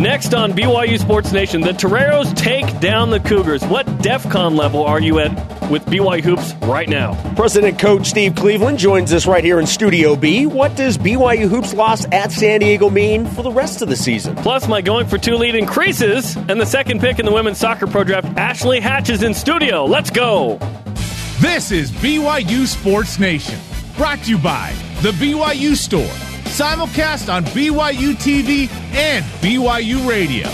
Next on BYU Sports Nation, the Toreros take down the Cougars. What DEFCON level are you at with BYU Hoops right now? President Coach Steve Cleveland joins us right here in Studio B. What does BYU Hoops loss at San Diego mean for the rest of the season? Plus, my going for two lead increases, and the second pick in the women's soccer pro draft, Ashley Hatch is in studio. Let's go. This is BYU Sports Nation, brought to you by The BYU Store simulcast on BYU TV and BYU Radio.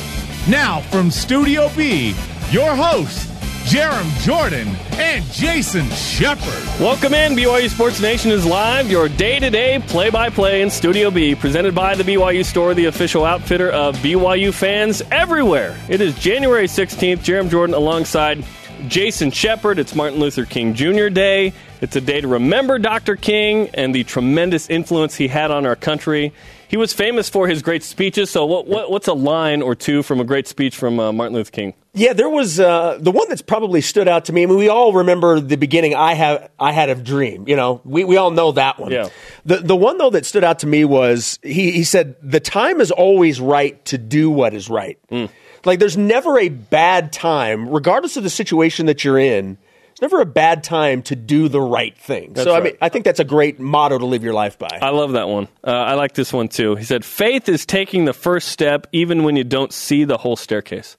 Now from Studio B, your hosts, Jarom Jordan and Jason Shepard. Welcome in. BYU Sports Nation is live, your day to day play by play in Studio B, presented by the BYU Store, the official outfitter of BYU fans everywhere. It is January 16th. Jarom Jordan alongside Jason Shepard. It's Martin Luther King Jr. Day. It's a day to remember Dr. King and the tremendous influence he had on our country. He was famous for his great speeches. So, what, what, what's a line or two from a great speech from uh, Martin Luther King? Yeah, there was uh, the one that's probably stood out to me. I mean, we all remember the beginning. I have, I had a dream. You know, we, we all know that one. Yeah. The the one though that stood out to me was he he said the time is always right to do what is right. Mm. Like, there's never a bad time, regardless of the situation that you're in it's never a bad time to do the right thing. That's so right. I mean, I think that's a great motto to live your life by. I love that one. Uh, I like this one too. He said, "Faith is taking the first step, even when you don't see the whole staircase."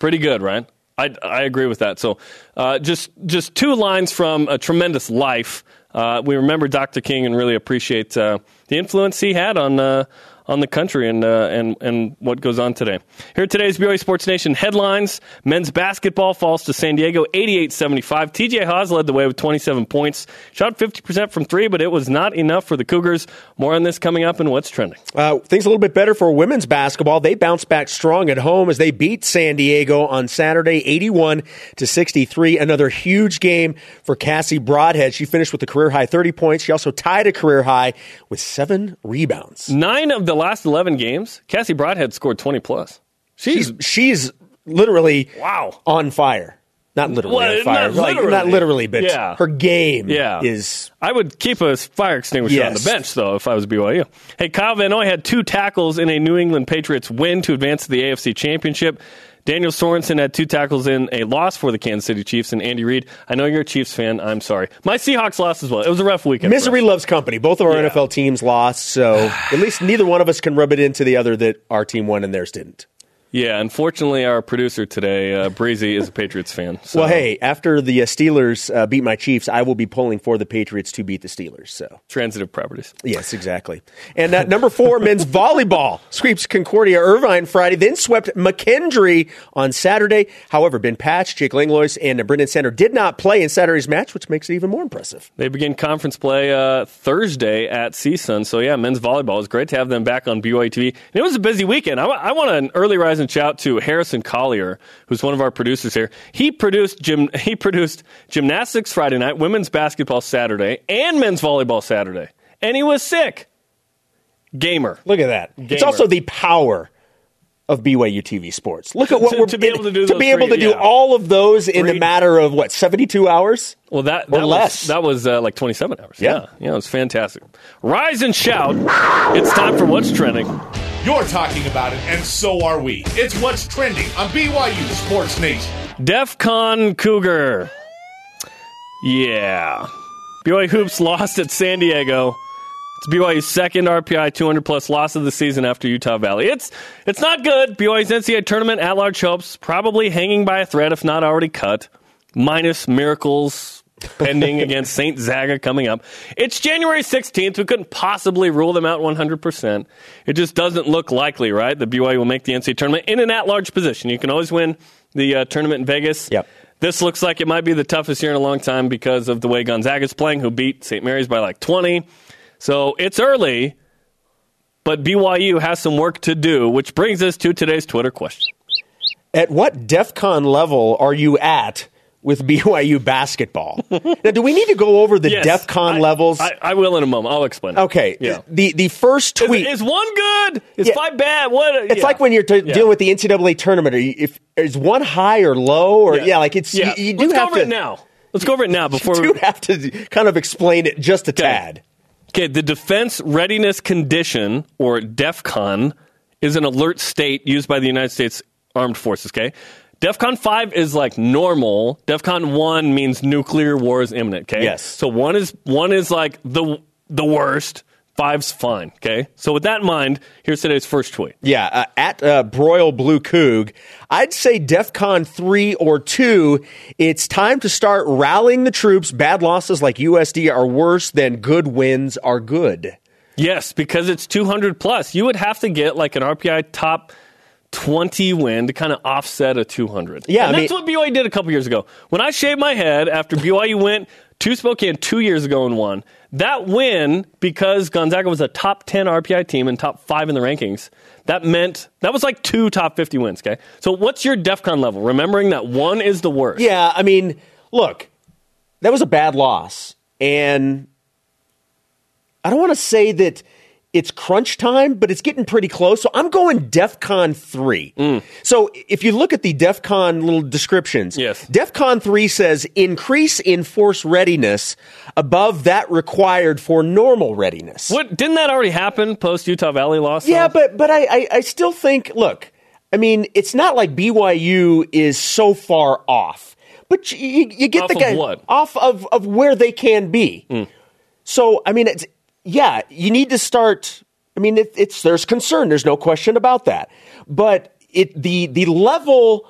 Pretty good, right? I, I agree with that. So, uh, just just two lines from a tremendous life. Uh, we remember Dr. King and really appreciate uh, the influence he had on uh, on the country and uh, and and what goes on today. Here today's BYU Sports Nation headlines: Men's basketball falls to San Diego 88-75. TJ Haws led the way with 27 points, shot 50% from three, but it was not enough for the Cougars. More on this coming up and what's trending. Uh, things a little bit better for women's basketball. They bounced back strong at home as they beat San Diego on Saturday, 81 to 63. Another huge game for Cassie Broadhead. She finished with a career high 30 points. She also tied a career high with seven rebounds. Nine of the last 11 games, Cassie Broadhead scored 20 plus. She's she's, she's literally wow on fire. Not literally well, on fire. Not literally. Like, not literally, but yeah. her game yeah. is. I would keep a fire extinguisher yes. on the bench, though, if I was BYU. Hey, Kyle Van Noy had two tackles in a New England Patriots win to advance to the AFC Championship. Daniel Sorensen had two tackles in a loss for the Kansas City Chiefs, and Andy Reid. I know you're a Chiefs fan. I'm sorry. My Seahawks lost as well. It was a rough weekend. Misery loves company. Both of our Yeah. NFL teams lost, so at least neither one of us can rub it into the other that our team won and theirs didn't. Yeah, unfortunately, our producer today, uh, Breezy, is a Patriots fan. So. Well, hey, after the uh, Steelers uh, beat my Chiefs, I will be pulling for the Patriots to beat the Steelers. So transitive properties. Yes, exactly. And uh, number four, men's volleyball sweeps Concordia Irvine Friday, then swept McKendree on Saturday. However, Ben Patch, Jake Langlois, and Brenden Sander did not play in Saturday's match, which makes it even more impressive. They begin conference play uh, Thursday at CSUN. So, yeah, men's volleyball. is great to have them back on BYU TV. And it was a busy weekend. I, w- I want an early rise and shout to Harrison Collier, who's one of our producers here. He produced gym, he produced gymnastics Friday night, women's basketball Saturday, and men's volleyball Saturday. And he was sick. Gamer. Look at that. It's also the power of BYU TV Sports. Look at what To- we're to be able to do to be able three- to do yeah. all of those in a matter of what seventy two hours. Well, that, Or that less. was that was uh, like 27 hours. Yeah. yeah, yeah, it was fantastic. Rise and shout! It's time for what's trending. You're talking about it, and so are we. It's what's trending on BYU Sports Nation. DEF CON Cougar. Yeah. BYU Hoops lost at San Diego. It's BYU's second RPI 200 plus loss of the season after Utah Valley. It's it's not good. BYU's NCAA tournament at large hopes probably hanging by a thread, if not already cut. Minus miracles pending against St. Zaga coming up. It's January 16th. We couldn't possibly rule them out 100%. It just doesn't look likely, right? The BYU will make the NCAA tournament in an at large position. You can always win the uh, tournament in Vegas. Yep. This looks like it might be the toughest year in a long time because of the way Gonzaga's playing, who beat St. Mary's by like 20. So it's early, but BYU has some work to do, which brings us to today's Twitter question. At what DEF CON level are you at with BYU basketball? now, do we need to go over the Yes, DEF CON I- levels? I, I will in a moment. I'll explain. it. okay. Yeah. The the first Is, tweet. is one good? Is Yeah. five bad? What? it's yeah. like when you're t- Yeah. dealing with the NCAA tournament. Are you, if is one high or low, or yeah, like it's you, you do Let's go have over to it now. Let's go over it now before we. You do have to kind of explain it just a tad. Okay, the Defense Readiness Condition, or DEFCON, is an alert state used by the United States Armed Forces, okay? DEFCON 5 is like normal. DEFCON 1 means nuclear war is imminent, okay? Yes. So one is one is like the the worst, five's fine, okay? So with that in mind, here's today's first tweet. Yeah, uh, at uh, Broil Blue Coog, I'd say DEFCON 3 or 2, it's time to start rallying the troops. Bad losses like USD are worse than good wins are good. Yes, because it's 200 plus. You would have to get like an RPI top 20 win to kind of offset a 200. Yeah, and I that's mean- what BYU did a couple years ago. When I shaved my head after BYU went to Spokane two years ago and won, that win, because Gonzaga was a top 10 RPI team and top five in the rankings, that meant that was like two top 50 wins, okay? So what's your DEFCON level? Remembering that one is the worst. Yeah, I mean, look, that was a bad loss. And I don't want to say that it's crunch time, but it's getting pretty close. So I'm going DEFCON 3. Mm. So if you look at the DEFCON little descriptions, Yes. DEFCON 3 says increase in force readiness above that required for normal readiness. What didn't that already happen post Utah Valley loss? Yeah, but but I, I I still think look, I mean, it's not like BYU is so far off, but you, you, get Off the guy off of of where they can be. Mm. So I mean, it's yeah, you need to start. I mean, it, it's there's concern. There's no question about that, but it the the level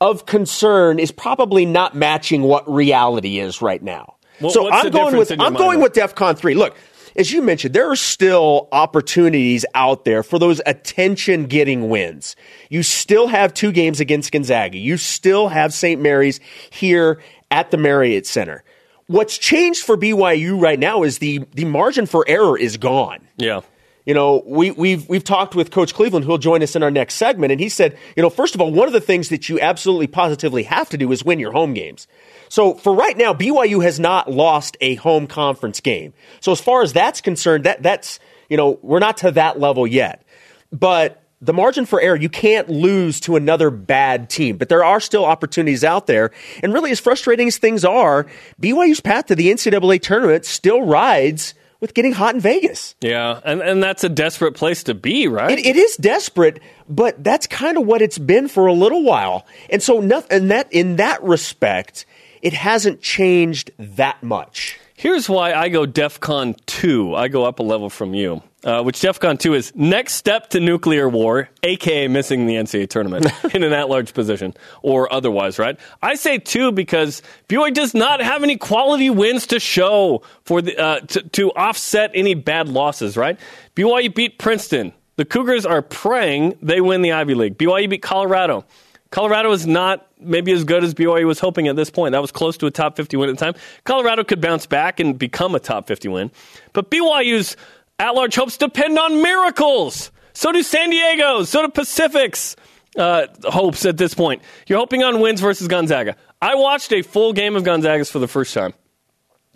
of concern is probably not matching what reality is right now. Well, so I'm going with I'm going with DEFCON three. Look, as you mentioned, there are still opportunities out there for those attention getting wins. You still have two games against Gonzaga. You still have St. Mary's here at the Marriott Center. What's changed for BYU right now is the the margin for error is gone. yeah. You know, we, we've we've talked with Coach Cleveland, who'll join us in our next segment, and he said, you know, first of all, one of the things that you absolutely positively have to do is win your home games. So for right now, BYU has not lost a home conference game. So as far as that's concerned, that that's you know, we're not to that level yet. But the margin for error, you can't lose to another bad team. But there are still opportunities out there. And really, as frustrating as things are, BYU's path to the NCAA tournament still rides with getting hot in Vegas. Yeah, and, and that's a desperate place to be, right? It, it is desperate, but that's kind of what it's been for a little while. And so, noth- and that in that respect, it hasn't changed that much. Here's why I go DEFCON 2. I go up a level from you, uh, which DEFCON 2 is next step to nuclear war, aka missing the NCAA tournament in an at large position or otherwise, right? I say 2 because BYU does not have any quality wins to show for the, uh, to, to offset any bad losses, right? BYU beat Princeton. The Cougars are praying they win the Ivy League. BYU beat Colorado. Colorado is not maybe as good as BYU was hoping at this point. That was close to a top 50 win at the time. Colorado could bounce back and become a top 50 win. But BYU's at large hopes depend on miracles. So do San Diego's, so do Pacific's uh, hopes at this point. You're hoping on wins versus Gonzaga. I watched a full game of Gonzaga's for the first time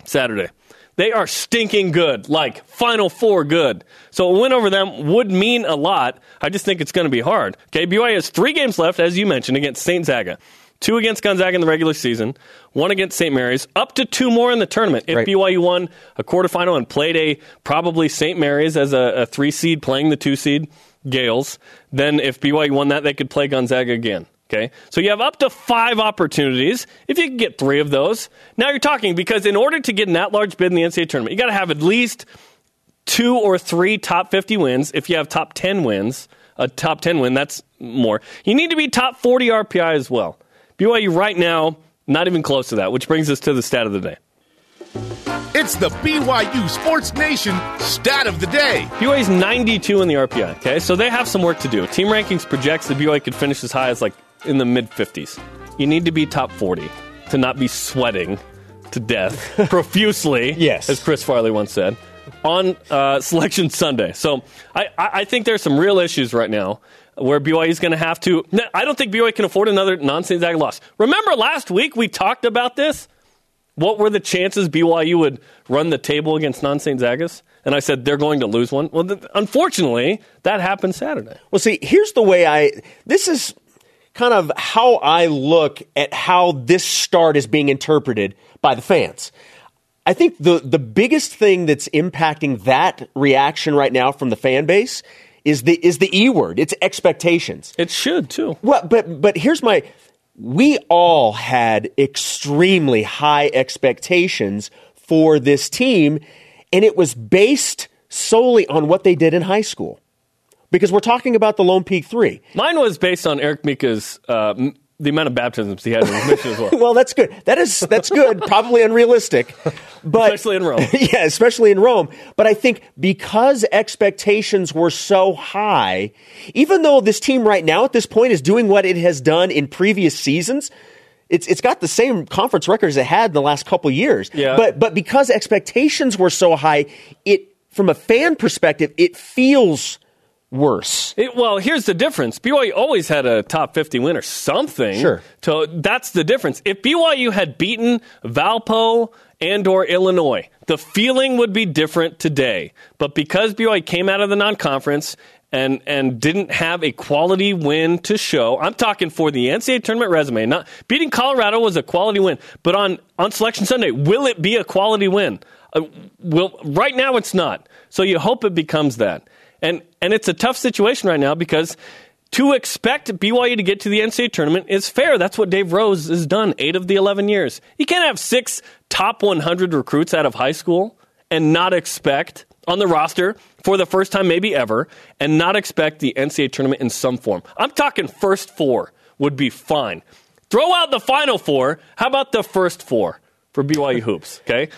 Saturday. They are stinking good, like Final Four good. So a win over them would mean a lot. I just think it's going to be hard. Okay, BYU has three games left, as you mentioned, against St. Zaga. Two against Gonzaga in the regular season, one against St. Mary's, up to two more in the tournament. If Right. BYU won a quarterfinal and played a probably St. Mary's as a, a three seed playing the two seed Gales, then if BYU won that, they could play Gonzaga again. Okay, so you have up to five opportunities. If you can get three of those, now you're talking because in order to get an at-large bid in the NCAA tournament, you got to have at least two or three top 50 wins. If you have top 10 wins, a top 10 win, that's more. You need to be top 40 RPI as well. BYU right now, not even close to that, which brings us to the stat of the day. It's the BYU Sports Nation stat of the day. BYU's 92 in the RPI, okay? So they have some work to do. Team rankings projects that BYU could finish as high as like in the mid 50s. You need to be top 40 to not be sweating to death profusely, Yes. as Chris Farley once said, on uh, Selection Sunday. So I, I think there's some real issues right now where BYU is going to have to. I don't think BYU can afford another non-St. Loss. Remember last week we talked about this? What were the chances BYU would run the table against non-St. Zagas? And I said they're going to lose one. Well, th- unfortunately, that happened Saturday. Well, see, here's the way I. This is kind of how I look at how this start is being interpreted by the fans. I think the the biggest thing that's impacting that reaction right now from the fan base is the is the E word. It's expectations. It should too. Well, but but here's my we all had extremely high expectations for this team and it was based solely on what they did in high school. Because we're talking about the Lone Peak 3. Mine was based on Eric Mika's uh, m- the amount of baptisms he had in his mission as well. Well, that's good. That is that's good. Probably unrealistic, but Especially in Rome. yeah, especially in Rome. But I think because expectations were so high, even though this team right now at this point is doing what it has done in previous seasons, it's it's got the same conference record as it had in the last couple years. Yeah. But but because expectations were so high, it from a fan perspective, it feels worse. It, well, here's the difference. BYU always had a top 50 win or something. Sure. So that's the difference. If BYU had beaten Valpo and or Illinois, the feeling would be different today. But because BYU came out of the non-conference and and didn't have a quality win to show, I'm talking for the NCAA tournament resume. Not beating Colorado was a quality win, but on on Selection Sunday, will it be a quality win? Uh, will right now it's not. So you hope it becomes that. And and it's a tough situation right now because to expect BYU to get to the NCAA tournament is fair. That's what Dave Rose has done eight of the 11 years. You can't have six top 100 recruits out of high school and not expect on the roster for the first time, maybe ever, and not expect the NCAA tournament in some form. I'm talking first four would be fine. Throw out the final four. How about the first four for BYU hoops? Okay,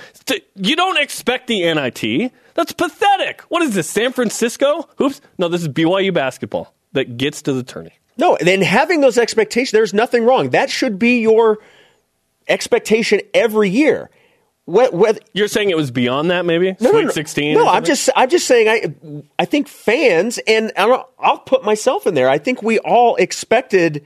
you don't expect the NIT. That's pathetic. What is this, San Francisco hoops? No, this is BYU basketball that gets to the tourney. No, and then having those expectations, there's nothing wrong. That should be your expectation every year. Wh- whether- You're saying it was beyond that, maybe no, Sweet no, no. 16. No, I'm just I'm just saying I I think fans and I'll, I'll put myself in there. I think we all expected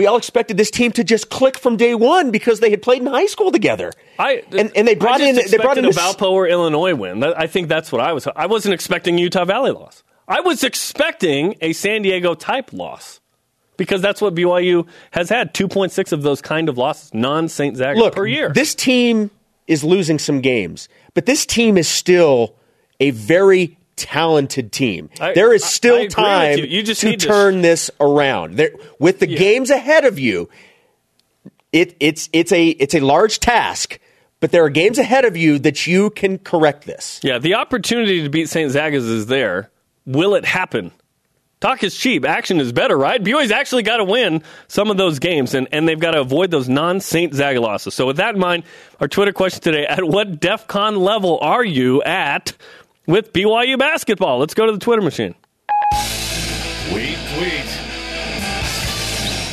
we all expected this team to just click from day one because they had played in high school together. I and, and they brought in they brought in this, a Valpo or Illinois win. I think that's what I was. I wasn't expecting Utah Valley loss. I was expecting a San Diego type loss because that's what BYU has had. Two point six of those kind of losses, non Saint Zach look per year. This team is losing some games, but this team is still a very talented team. I- there is still I with time you. You to turn this around. There, with the games ahead of you, it, it's it's a it's a large task. But there are games ahead of you that you can correct this. yeah, the opportunity to beat Saint Zagas is there. Will it happen? Talk is cheap. Action is better, right? BYU's actually got to win some of those games, and, and they've got to avoid those non Saint Zaga losses. So, with that in mind, our Twitter question today at what DEF CON level are you at with BYU basketball? Let's go to the Twitter machine. Tweet, tweet.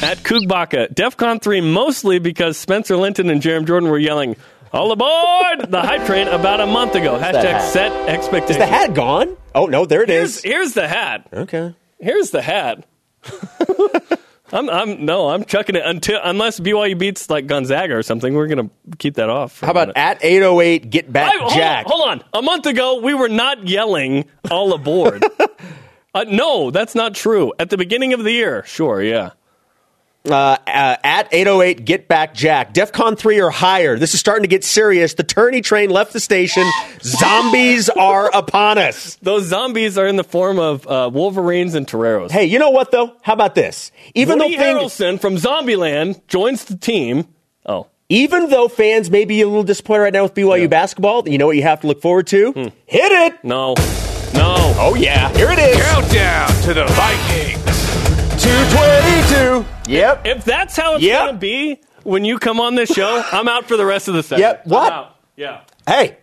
At Kugbaka, DEFCON 3 mostly because Spencer Linton and Jarom Jordan were yelling, All aboard! the hype train about a month ago. that Hashtag set expectations. Is the hat gone? Oh no, there it Here's, is. here's the hat. Okay. Here's the hat. I'm, I'm no, I'm chucking it until unless BYU beats like Gonzaga or something. We're gonna keep that off. How about at 808 get back I- hold Jack? On, hold on. A month ago, we were not yelling all aboard. uh, no, that's not true. At the beginning of the year, sure, yeah. Uh, uh, at 808 get back jack. Defcon 3 or higher. This is starting to get serious. The tourney train left the station. Zombies are upon us. Those zombies are in the form of uh, Wolverines and Toreros. hey you know what though? How about this? Even Woody though things, Harrelson from Zombieland joins the team. Oh, even though fans may be a little disappointed right now with byu basketball you know what you have to look forward to? Hmm. hit it! No. No. oh yeah. Here it is. Countdown to the Vikings. 222 yep If that's how it's Yep. going to be when you come on this show, I'm out for the rest of the session. Yep. What? I'm out. Yeah. hey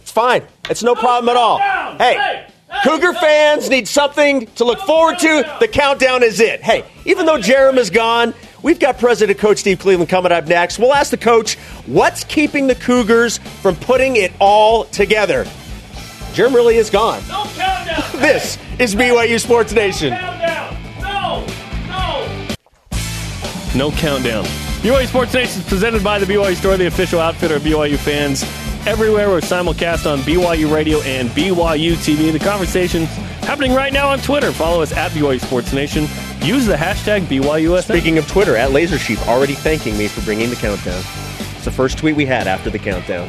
it's fine it's no problem at all hey Hey, hey, Cougar fans need something to look forward to. The countdown is it. Hey, even though Jarom is gone, we've got President Coach Steve Cleveland coming up next. We'll ask the coach what's keeping the Cougars from putting it all together. Jarom really is gone. No countdown. This is BYU Sports Nation. No. Countdown. BYU Sports Nation is presented by the BYU Store, the official outfitter of BYU fans. Everywhere we're simulcast on BYU Radio and BYU TV. The conversation happening right now on Twitter. Follow us at BYU Sports Nation. Use the hashtag BYUSN. Speaking of Twitter, at Laser Sheep already thanking me for bringing the countdown. It's the first tweet we had after the countdown.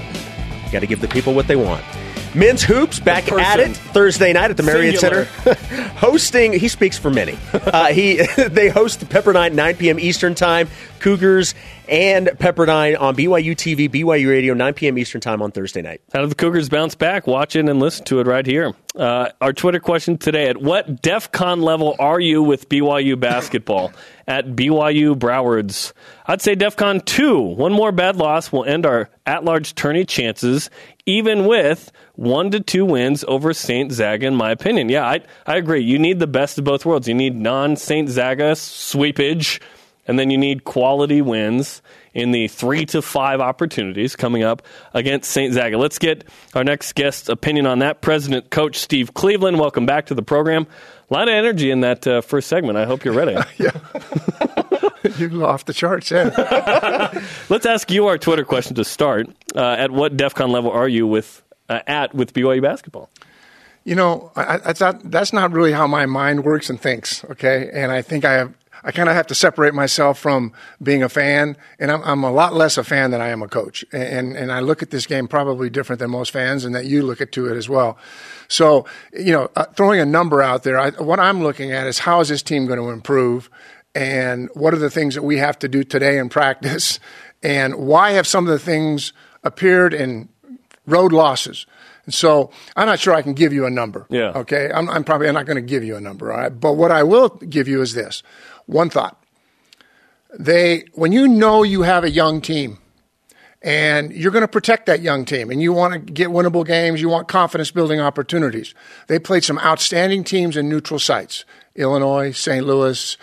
Got to give the people what they want. Men's hoops back at it Thursday night at the Marriott Singular. Center, hosting. He speaks for many. Uh, he they host the Pepperdine 9 p.m. Eastern Time. Cougars and Pepperdine on BYU TV, BYU Radio 9 p.m. Eastern Time on Thursday night. How do the Cougars bounce back? Watch it and listen to it right here. Uh, our Twitter question today: At what DEF CON level are you with BYU basketball? At BYU Browards, I'd say DEF CON two. One more bad loss will end our at-large tourney chances, even with one to two wins over Saint Zaga. In my opinion, yeah, I I agree. You need the best of both worlds. You need non-Saint Zaga sweepage and then you need quality wins in the three to five opportunities coming up against St. Zaga. Let's get our next guest's opinion on that. President Coach Steve Cleveland, welcome back to the program. A lot of energy in that uh, first segment. I hope you're ready. Yeah. you go off the charts, yeah. Let's ask you our Twitter question to start. Uh, at what DEF CON level are you with uh, at with BYU basketball? you know, I, that's not that's not really how my mind works and thinks. Okay, and I think I have. I kind of have to separate myself from being a fan, and I'm, I'm a lot less a fan than I am a coach. And and I look at this game probably different than most fans, and that you look at to it as well. So you know, uh, throwing a number out there, I, what I'm looking at is how is this team going to improve, and what are the things that we have to do today in practice, and why have some of the things appeared in road losses. And so I'm not sure I can give you a number. Yeah. Okay. I'm, I'm probably not going to give you a number. All right. But what I will give you is this one thought. They, when you know you have a young team and you're going to protect that young team and you want to get winnable games, you want confidence building opportunities. They played some outstanding teams in neutral sites. Illinois, St. Louis.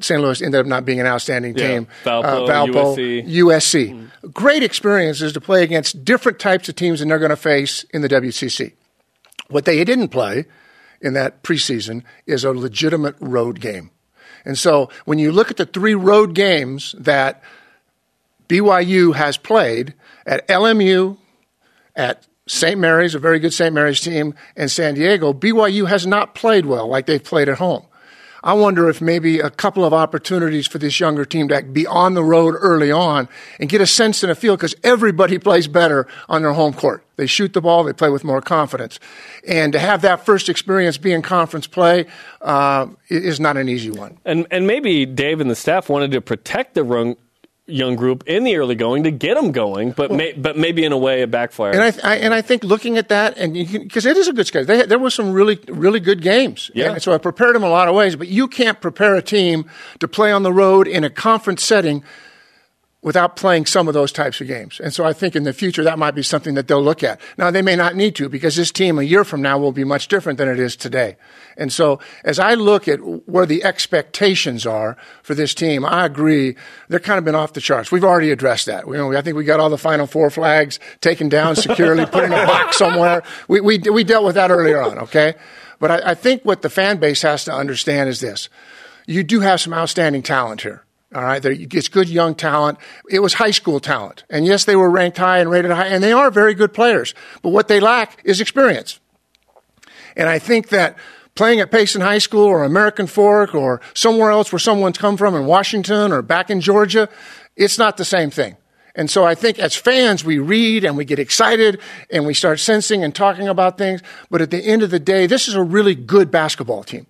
St. Louis ended up not being an outstanding Yeah. team. Uh, Valpo, USC. USC. Great experiences to play against different types of teams than they're going to face in the WCC. What they didn't play in that preseason is a legitimate road game. And so when you look at the three road games that BYU has played at LMU, at St. Mary's, a very good St. Mary's team, and San Diego, BYU has not played well like they've played at home. I wonder if maybe a couple of opportunities for this younger team to be on the road early on and get a sense and a feel because everybody plays better on their home court. They shoot the ball, they play with more confidence. And to have that first experience being conference play uh, is not an easy one. And and maybe Dave and the staff wanted to protect the young, young group in the early going to get them going, but may, but maybe in a way it backfired. And I, th- I and I think looking at that, and because it is a good schedule, they, there were some really really good games. Yeah. And so I prepared them a lot of ways, but you can't prepare a team to play on the road in a conference setting without playing some of those types of games. And so I think in the future that might be something that they'll look at. Now they may not need to because this team a year from now will be much different than it is today. And so as I look at where the expectations are for this team, I agree they're kind of been off the charts. We've already addressed that. We, you know, I think we got all the final four flags taken down securely, put in a box somewhere. We, we, we dealt with that earlier on, okay? But I, I think what the fan base has to understand is this. You do have some outstanding talent here. All right, it's good young talent. It was high school talent, and yes, they were ranked high and rated high, and they are very good players. But what they lack is experience. And I think that playing at Payson High School or American Fork or somewhere else where someone's come from in Washington or back in Georgia, it's not the same thing. And so I think as fans, we read and we get excited and we start sensing and talking about things. But at the end of the day, this is a really good basketball team.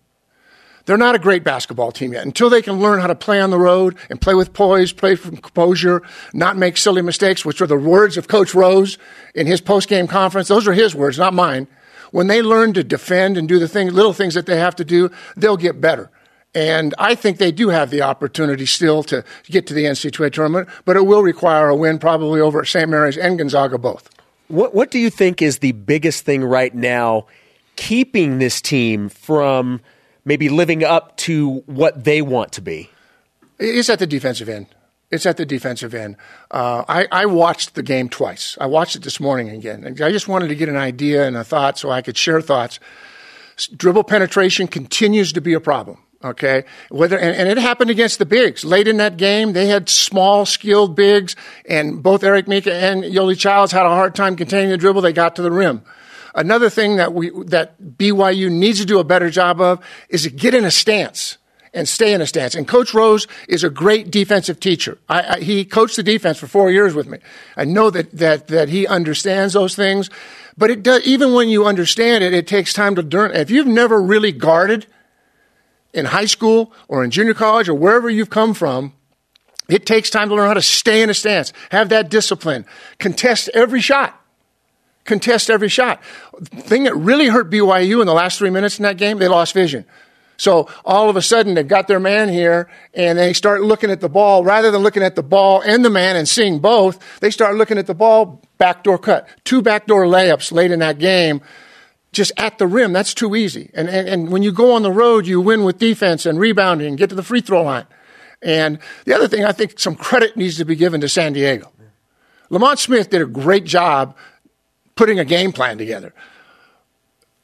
They're not a great basketball team yet. Until they can learn how to play on the road and play with poise, play with composure, not make silly mistakes, which are the words of Coach Rose in his post-game conference. Those are his words, not mine. When they learn to defend and do the thing, little things that they have to do, they'll get better. And I think they do have the opportunity still to get to the NCAA tournament, but it will require a win probably over St. Mary's and Gonzaga both. What What do you think is the biggest thing right now keeping this team from maybe living up to what they want to be? It's at the defensive end. It's at the defensive end. Uh, I, I watched the game twice. I watched it this morning again. I just wanted to get an idea and a thought so I could share thoughts. Dribble penetration continues to be a problem. Okay, whether and, and it happened against the bigs late in that game. They had small, skilled bigs, and both Eric Mika and Yoeli Childs had a hard time containing the dribble. They got to the rim. Another thing that we that BYU needs to do a better job of is to get in a stance and stay in a stance. And Coach Rose is a great defensive teacher. I, I, he coached the defense for four years with me. I know that that that he understands those things. But it does, even when you understand it, it takes time to learn. If you've never really guarded in high school or in junior college or wherever you've come from, it takes time to learn how to stay in a stance, have that discipline, contest every shot. Contest every shot. The thing that really hurt BYU in the last three minutes in that game, they lost vision. So all of a sudden they've got their man here and they start looking at the ball rather than looking at the ball and the man and seeing both. They start looking at the ball, backdoor cut, two backdoor layups late in that game. Just at the rim, that's too easy. And, and, and when you go on the road, you win with defense and rebounding and get to the free throw line. And the other thing, I think some credit needs to be given to San Diego. Lamont Smith did a great job putting a game plan together.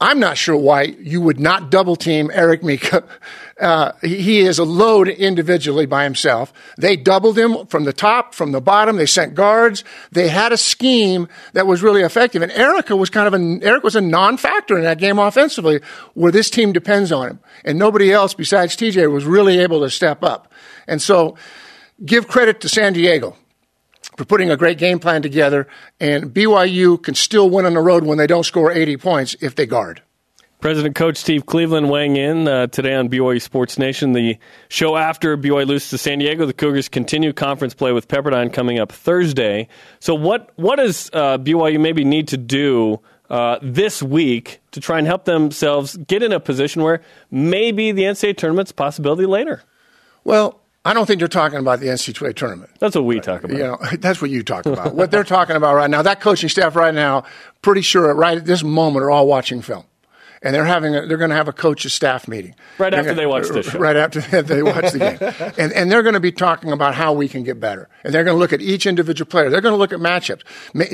I'm not sure why you would not double team Eric Mika. Uh, he is a load individually by himself. They doubled him from the top, from the bottom. They sent guards. They had a scheme that was really effective. And Erica was kind of a, Eric was a non-factor in that game offensively where this team depends on him. And nobody else besides TJ was really able to step up. And so give credit to San Diego for putting a great game plan together, and BYU can still win on the road when they don't score 80 points if they guard. President Coach Steve Cleveland weighing in uh, today on BYU Sports Nation. The show after BYU loses to San Diego, the Cougars continue conference play with Pepperdine coming up Thursday. So, what what does uh, BYU maybe need to do uh, this week to try and help themselves get in a position where maybe the NCAA tournament's a possibility later? Well, I don't think they're talking about the NCAA tournament. That's what we talk uh, about. You know, that's what you talk about. what they're talking about right now, that coaching staff right now, pretty sure right at this moment are all watching film. And they're having a, they're going to have a coach's staff meeting. Right They're after gonna- they watch this show. Right after they watch the game. And, and they're going to be talking about how we can get better. And they're going to look at each individual player. They're going to look at matchups.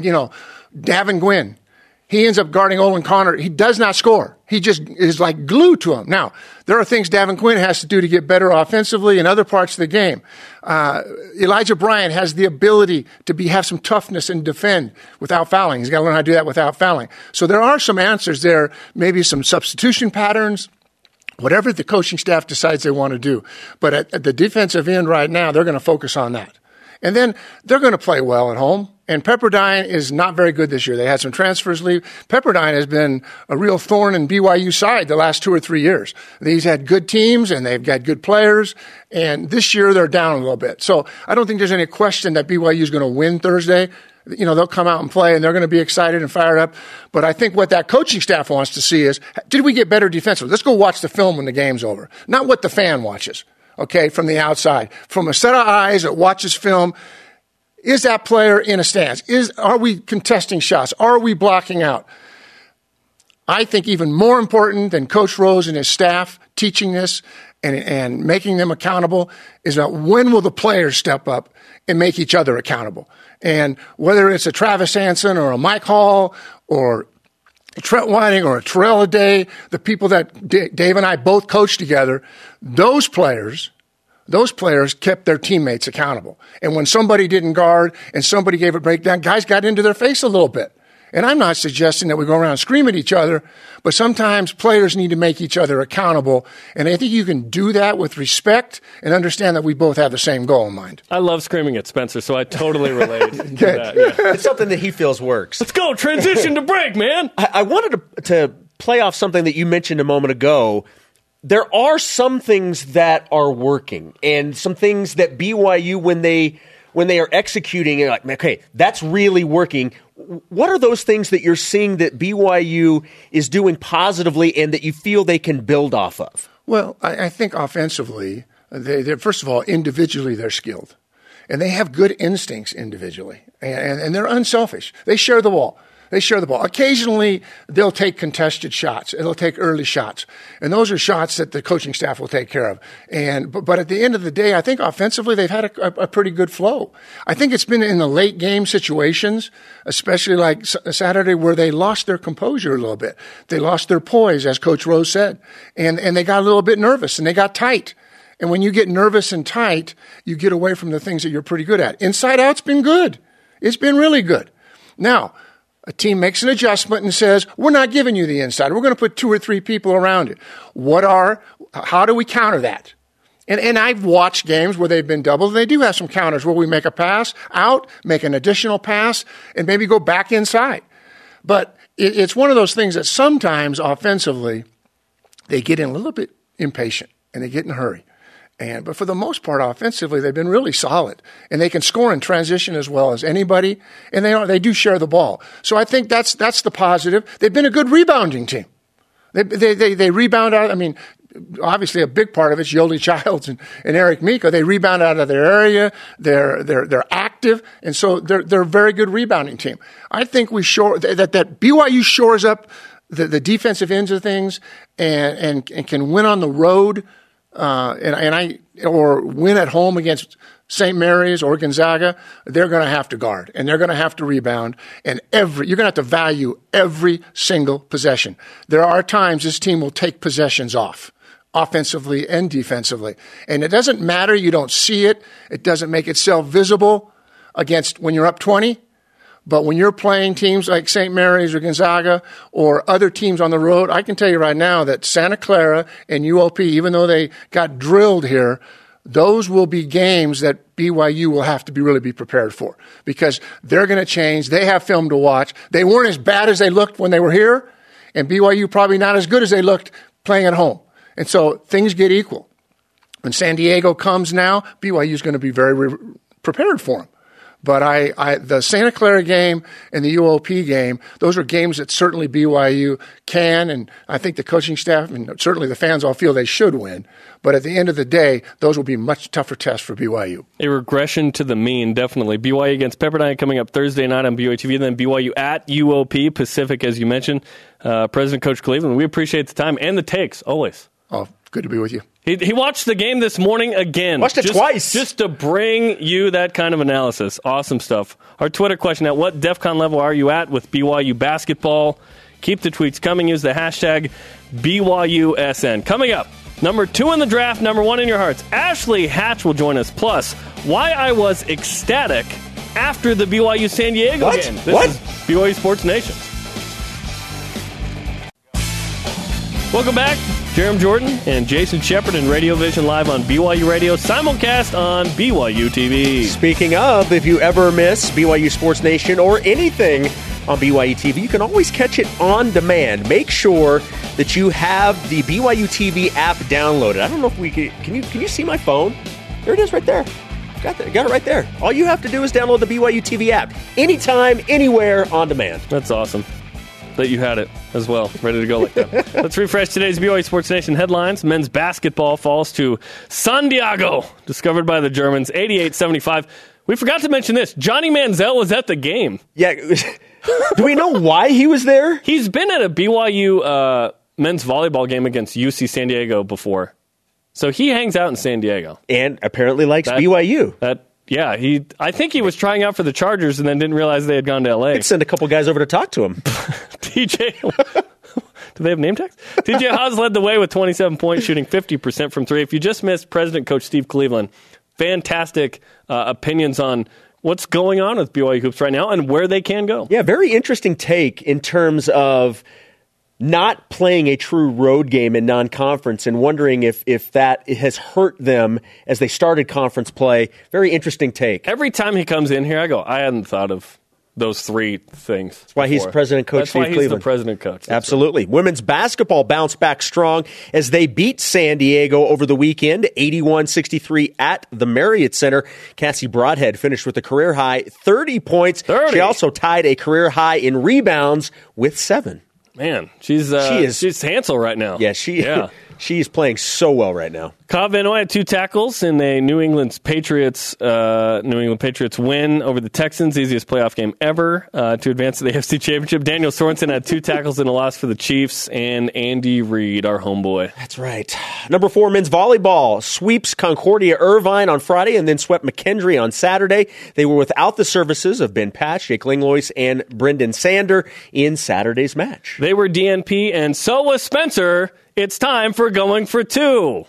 You know, Davin Gwynn, he ends up guarding Olin Carter. He does not score. He just is like glued to him. Now, there are things Davin Guinn has to do to get better offensively in other parts of the game. Uh, Elijah Bryant has the ability to be have some toughness and defend without fouling. He's got to learn how to do that without fouling. So there are some answers there, maybe some substitution patterns whatever the coaching staff decides they want to do. But at, at the defensive end right now, they're going to focus on that. And then they're going to play well at home. And Pepperdine is not very good this year. They had some transfers leave. Pepperdine has been a real thorn in BYU side the last two or three years. These had good teams and they've got good players. And this year they're down a little bit. So I don't think there's any question that BYU is going to win Thursday. You know, they'll come out and play and they're going to be excited and fired up. But I think what that coaching staff wants to see is, did we get better defensively? Let's go watch the film when the game's over. Not what the fan watches okay, from the outside. From a set of eyes that watches film, is that player in a stance? Is, are we contesting shots? Are we blocking out? I think even more important than Coach Rose and his staff teaching this and, and making them accountable is that when will the players step up and make each other accountable? And whether it's a Travis Hansen or a Mike Hall or Trent Whiting or a Terrell Lyday, the people that D- Dave and I both coached together, those players, those players kept their teammates accountable. And when somebody didn't guard and somebody gave a breakdown, guys got into their face a little bit. And I'm not suggesting that we go around and scream at each other, but sometimes players need to make each other accountable. And I think you can do that with respect and understand that we both have the same goal in mind. I love screaming at Spencer, so I totally relate to Good. that. yeah. It's something that he feels works. Let's go. Transition to break, man. I, I wanted to, to play off something that you mentioned a moment ago. There are some things that are working, and some things that BYU, when they when they are executing, you're like, okay, that's really working. What are those things that you're seeing that BYU is doing positively, and that you feel they can build off of? Well, I, I think offensively, they, they're, first of all, individually, they're skilled. And they have good instincts individually. And, and, and they're unselfish. They share the ball. They share the ball. Occasionally, they'll take contested shots. They'll take early shots. And those are shots that the coaching staff will take care of. And, but, but at the end of the day, I think offensively, they've had a, a, a pretty good flow. I think it's been in the late game situations, especially like Saturday, where they lost their composure a little bit. They lost their poise, as Coach Rose said. And, and they got a little bit nervous and they got tight. And when you get nervous and tight, you get away from the things that you're pretty good at. Inside out's been good. It's been really good. Now, a team makes an adjustment and says, we're not giving you the inside. We're going to put two or three people around it. What are, how do we counter that? And, and I've watched games where they've been doubled. They do have some counters where we make a pass out, make an additional pass, and maybe go back inside. But it, it's one of those things that sometimes offensively they get in a little bit impatient and they get in a hurry. And but for the most part, offensively, they've been really solid, and they can score in transition as well as anybody. And they are, they do share the ball. So I think that's that's the positive. They've been a good rebounding team. They they they, they rebound out. I mean, obviously a big part of it's Yoeli Childs and, and Eric Mika. They rebound out of their area. They're they're they're active, and so they're they're a very good rebounding team. I think we shore that that BYU shores up the, the defensive ends of things and, and and can win on the road. Uh, and, and I or win at home against St. Mary's or Gonzaga, they're going to have to guard and they're going to have to rebound. And every you're going to have to value every single possession. There are times this team will take possessions off offensively and defensively. And it doesn't matter. You don't see it. It doesn't make itself visible against when you're up 20. But when you're playing teams like St. Mary's or Gonzaga or other teams on the road, I can tell you right now that Santa Clara and UOP, even though they got drilled here, those will be games that BYU will have to be really be prepared for because they're going to change. They have film to watch. They weren't as bad as they looked when they were here, and BYU probably not as good as they looked playing at home. And so things get equal. When San Diego comes now, BYU is going to be very re- prepared for them. But I, I, the Santa Clara game and the UOP game, those are games that certainly BYU can, and I think the coaching staff and certainly the fans all feel they should win. But at the end of the day, those will be much tougher tests for BYU. A regression to the mean, definitely. BYU against Pepperdine coming up Thursday night on BYU TV, and then BYU at UOP Pacific, as you mentioned. Uh, President Coach Cleveland, we appreciate the time and the takes always. Oh, good to be with you. He, he watched the game this morning again. Watched it just, twice. Just to bring you that kind of analysis. Awesome stuff. Our Twitter question at what DEF CON level are you at with BYU basketball? Keep the tweets coming. Use the hashtag BYUSN. Coming up, number two in the draft, number one in your hearts. Ashley Hatch will join us. Plus, why I was ecstatic after the BYU San Diego What? game. This What? is BYU Sports Nation. Welcome back. Jarom Jordan and Jason Shepard in Radio Vision live on BYU Radio, simulcast on BYU TV. Speaking of, if you ever miss BYU Sports Nation or anything on BYU TV, you can always catch it on demand. Make sure that you have the BYU TV app downloaded. I don't know if we can. Can you can you see my phone? There it is, right there. Got that. Got it right there. All you have to do is download the BYU TV app anytime, anywhere, on demand. That's awesome that you had it as well, ready to go like that. Let's refresh today's BYU Sports Nation headlines. Men's basketball falls to San Diego, discovered by the Germans, 88 75. We forgot to mention this. Johnny Manziel was at the game. Yeah. do we know why he was there? He's been at a BYU uh, men's volleyball game against UC San Diego before. So he hangs out in San Diego. And apparently likes That- BYU. That yeah, he I think he was trying out for the Chargers and then didn't realize they had gone to LA. Could send a couple guys over to talk to him. TJ. Do they have name tags? TJ Haws led the way with 27 points, shooting 50% from three. If you just missed President Coach Steve Cleveland, fantastic uh, opinions on what's going on with BYU Hoops right now and where they can go. Yeah, very interesting take in terms of not playing a true road game in non-conference and wondering if if that has hurt them as they started conference play. Very interesting take. Every time he comes in here, I go, I hadn't thought of those three things. That's why he's President Coach That's Steve why he's Cleveland. the president coach. That's Absolutely. Women's basketball bounced back strong as they beat San Diego over the weekend, 81-63 at the Marriott Center. Cassie Broadhead finished with a career high 30 points. 30. She also tied a career high in rebounds with 7. Man, she's uh, She is- she's Hansel right now. Yeah, she yeah. she is playing so well right now. Kyle Van Noy had two tackles in a New England's Patriots uh, New England Patriots win over the Texans, easiest playoff game ever uh, to advance to the AFC Championship. Daniel Sorensen had two tackles in a loss for the Chiefs, and Andy Reid, our homeboy. That's right. Number four men's volleyball sweeps Concordia Irvine on Friday and then swept McKendree on Saturday. They were without the services of Ben Patch, Jake Langlois, and Brenden Sander in Saturday's match. They were DNP, and so was Spencer. It's time for going for two.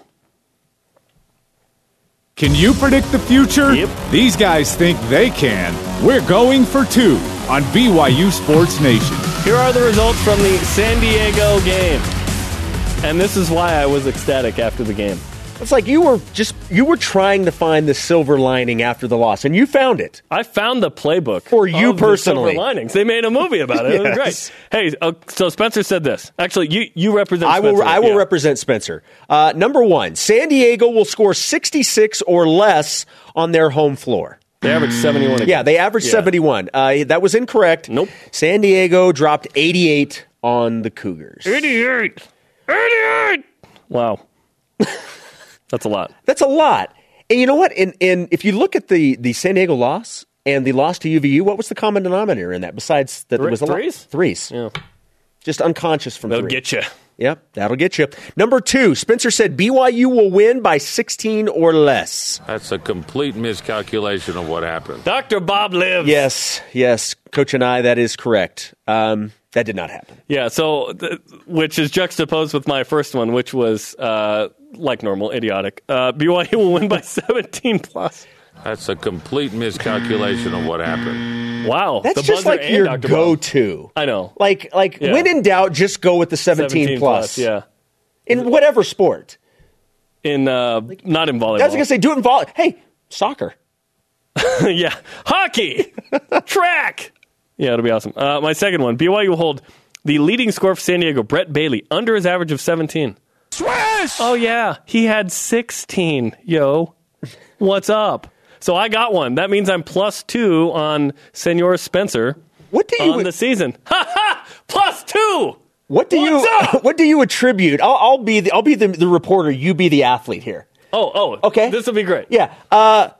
Can you predict the future? Yep. These guys think they can. We're going for two on BYU Sports Nation. Here are the results from the San Diego game. And this is why I was ecstatic after the game. It's like you were just you were trying to find the silver lining after the loss, and you found it. I found the playbook For you of the personally. Silver linings. They made a movie about it. It was great. Hey, uh, so Spencer said this. Actually, you you represent. I will. I will yeah. represent Spencer. Uh, number one, San Diego will score 66 or less on their home floor. They averaged seventy one. Yeah, they averaged 71. Uh, that was incorrect. Nope. San Diego dropped 88 on the Cougars. Idiot! Idiot! Wow, that's a lot. That's a lot. And you know what? And, and if you look at the, the San Diego loss and the loss to UVU, what was the common denominator in that besides that Three- there was a lot? threes? Threes. Yeah, Just unconscious from that'll three. get you. Yep, that'll get you. Number two, Spencer said BYU will win by 16 or less. That's a complete miscalculation of what happened. Doctor Bob lives. Yes, yes, Coach and I, that is correct. Um, that did not happen. Yeah, so th- which is juxtaposed with my first one, which was uh, like normal, idiotic. Uh, BYU will win by 17 plus. That's a complete miscalculation of what happened. Wow, That's the just like your Dr. Go-to. I know. Like, like Yeah. when in doubt, just go with the 17, plus. Yeah, in whatever sport. in uh, not in volleyball. I was gonna say, do it in volleyball. Hey, soccer. yeah, hockey, track. Yeah, it'll be awesome. Uh, my second one: BYU will hold the leading scorer for San Diego, Brett Bailey, under his average of 17. Swish! Oh yeah, he had 16. Yo, what's up? So I got one. That means I'm plus two on Senor Spencer What do you? on the season. Ha ha! Plus two. what do What's you? up? What do you attribute? I'll, I'll be the. I'll be the, the reporter. You be the athlete here. Oh oh. Okay. This will be great. Yeah. Uh,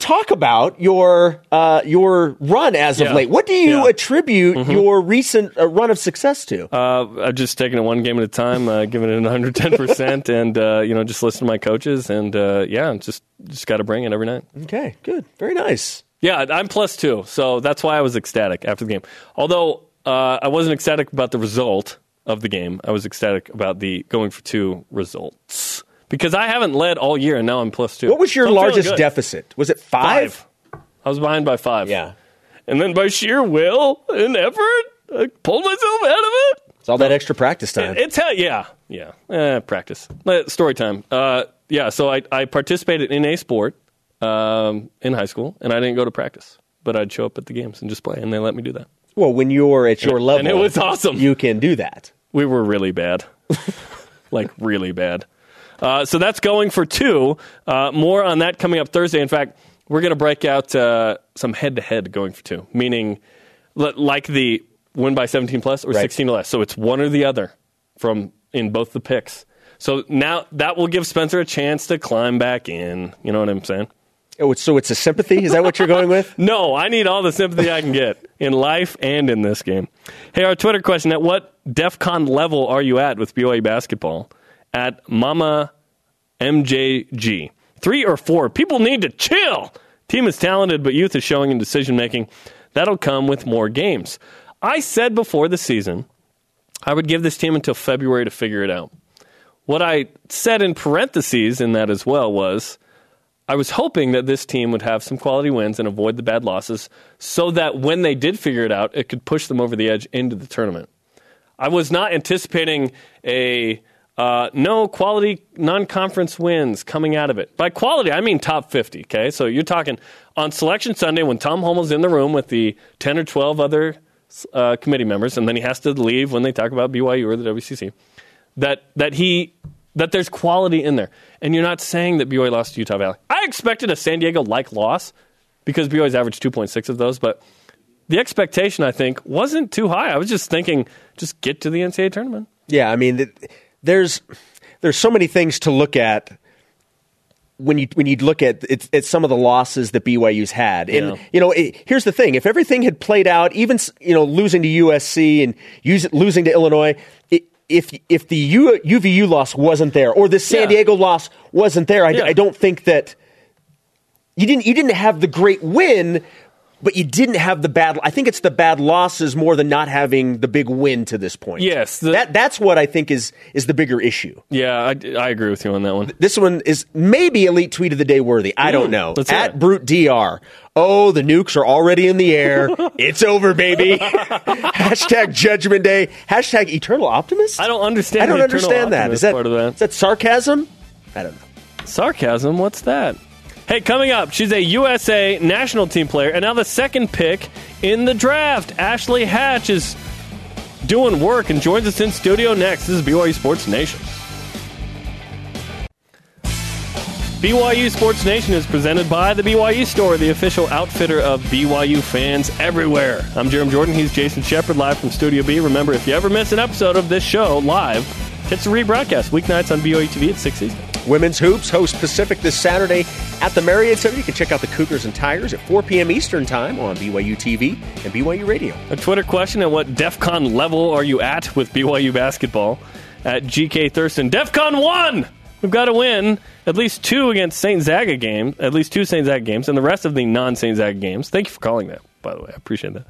talk about your uh, your run as of Yeah. late. What do you Yeah. Mm-hmm. attribute your recent uh, run of success to? Uh, I've just taken it one game at a time, uh, giving it 110 percent, and uh, you know just listen to my coaches, and uh, yeah, just just got to bring it every night. okay, good, very nice. Yeah, I'm plus two, so that's why I was ecstatic after the game. Although uh, I wasn't ecstatic about the result of the game, I was ecstatic about the going for two results because I haven't led all year, and now I'm plus two. What was your So largest deficit? Was it five? Five. I was behind by five. Yeah. and then by sheer will and effort, I pulled myself out of it. It's all that extra practice time. It's hell, yeah, yeah. Eh, practice. Uh, Story time. Uh, yeah, so I, I participated in a sport um, in high school, and I didn't go to practice, but I'd show up at the games and just play, and they let me do that. well, when you're at your level, And it was awesome. You can do that. We were really bad, like really bad. Uh, so that's going for two. Uh, more on that coming up Thursday. In fact, we're going to break out uh, some head-to-head going for two, meaning li- like the win by 17 plus or Right. 16 or less. So it's one or the other from in both the picks. So now that will give Spencer a chance to climb back in. You know what I'm saying? Oh, so it's a sympathy. Is that what you're going with? No, I need all the sympathy I can get in life and in this game. Hey, our Twitter question at what DEF CON level are you at with BYU basketball? At Mama MJG. Three or four. People need to chill. Team is talented, but youth is showing in decision making. That'll come with more games. I said before the season I would give this team until February to figure it out. What I said in parentheses in that as well was I was hoping that this team would have some quality wins and avoid the bad losses so that when they did figure it out, it could push them over the edge into the tournament. I was not anticipating a uh, no quality non conference wins coming out of it. By quality, I mean top 50, okay? So you're talking on Selection Sunday when Tom Holmoe's in the room with the 10 or 12 other uh, committee members, and then he has to leave when they talk about BYU or the WCC, that, that he that there's quality in there. And you're not saying that BYU lost to Utah Valley. I expected a San Diego like loss because BYU's averaged 2.6 of those, but the expectation, I think, wasn't too high. I was just thinking, just get to the NCAA tournament. Yeah, I mean, th- there's there's so many things to look at when you when you look at it's, it's some of the losses that BYU's had, and Yeah. you know, it, here's the thing: if everything had played out, even you know, losing to USC and use, losing to Illinois. i if if the U, UVU loss wasn't there, or the San Yeah. Diego loss wasn't there, I, Yeah. I don't think that you didn't you didn't have the great win, but you didn't have the bad. I think it's the bad losses more than not having the big win to this point. Yes, the- that that's what I think is is the bigger issue. Yeah, I, I agree with you on that one. This one is maybe elite tweet of the day worthy. I don't hmm, know. let's At it. Brute Dr. Oh, the nukes are already in the air. it's over, baby. Hashtag Judgment Day. Hashtag Eternal Optimist. I don't understand I don't understand that. Is that, that is that sarcasm? I don't know. Sarcasm? What's that? Hey, coming up, she's a USA national team player and now the second pick in the draft. Ashley Hatch is doing work and joins us in studio next. This is BYU Sports Nation. BYU Sports Nation is presented by the BYU Store, the official outfitter of BYU fans everywhere. I'm Jarom Jordan. He's Jason Shepard, live from Studio B. Remember, if you ever miss an episode of this show live, it's the rebroadcast weeknights on BYU TV at 6 Eastern. Women's Hoops host Pacific this Saturday at the Marriott Center. You can check out the Cougars and Tigers at 4 p.m. Eastern Time on BYU TV and BYU Radio. A Twitter question at what DEF CON level are you at with BYU basketball? At GK Thurston, DEF CON 1! We've got to win at least two against St. Zaga games, at least two St. Zaga games, and the rest of the non St. Zaga games. Thank you for calling that, by the way. I appreciate that.